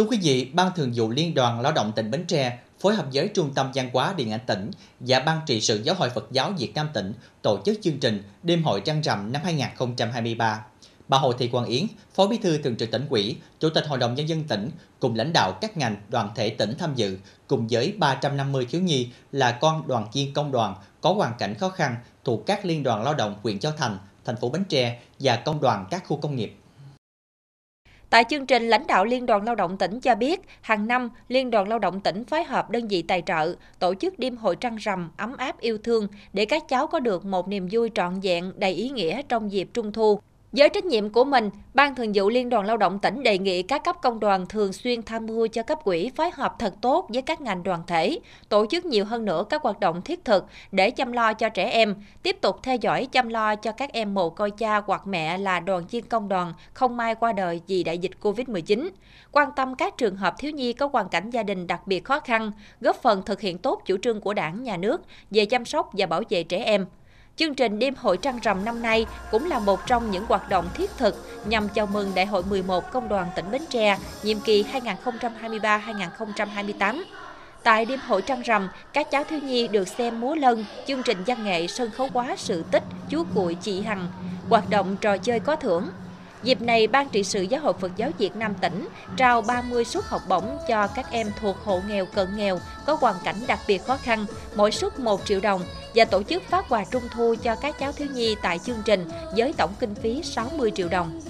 Thưa quý vị, Ban Thường vụ Liên đoàn Lao động tỉnh Bến Tre phối hợp với Trung tâm Văn hóa Điện ảnh tỉnh và Ban trị sự Giáo hội Phật giáo Việt Nam tỉnh tổ chức chương trình Đêm hội trăng rằm năm 2023. Bà Hồ Thị Quang Yến, Phó Bí thư Thường trực tỉnh ủy, Chủ tịch Hội đồng Nhân dân tỉnh cùng lãnh đạo các ngành đoàn thể tỉnh tham dự cùng với 350 thiếu nhi là con đoàn viên công đoàn có hoàn cảnh khó khăn thuộc các liên đoàn lao động huyện Châu Thành, thành phố Bến Tre và công đoàn các khu công nghiệp. Tại chương trình, lãnh đạo Liên đoàn Lao động tỉnh cho biết, hàng năm, Liên đoàn Lao động tỉnh phối hợp đơn vị tài trợ, tổ chức đêm hội trăng rằm, ấm áp yêu thương để các cháu có được một niềm vui trọn vẹn, đầy ý nghĩa trong dịp Trung Thu. Với trách nhiệm của mình, Ban Thường vụ Liên đoàn Lao động tỉnh đề nghị các cấp công đoàn thường xuyên tham mưu cho cấp quỹ phối hợp thật tốt với các ngành đoàn thể, tổ chức nhiều hơn nữa các hoạt động thiết thực để chăm lo cho trẻ em, tiếp tục theo dõi chăm lo cho các em mồ côi cha hoặc mẹ là đoàn viên công đoàn không may qua đời vì đại dịch Covid-19, quan tâm các trường hợp thiếu nhi có hoàn cảnh gia đình đặc biệt khó khăn, góp phần thực hiện tốt chủ trương của đảng, nhà nước về chăm sóc và bảo vệ trẻ em. Chương trình đêm hội trăng rằm năm nay cũng là một trong những hoạt động thiết thực nhằm chào mừng Đại hội 11 Công đoàn tỉnh Bến Tre, nhiệm kỳ 2023-2028. Tại đêm hội trăng rằm, các cháu thiếu nhi được xem múa lân, chương trình văn nghệ sân khấu hóa sự tích, chú cuội chị Hằng, hoạt động trò chơi có thưởng, Dịp này, Ban trị sự Giáo hội Phật giáo Việt Nam tỉnh trao 30 suất học bổng cho các em thuộc hộ nghèo cận nghèo có hoàn cảnh đặc biệt khó khăn, mỗi suất 1 triệu đồng và tổ chức phát quà trung thu cho các cháu thiếu nhi tại chương trình với tổng kinh phí 60 triệu đồng.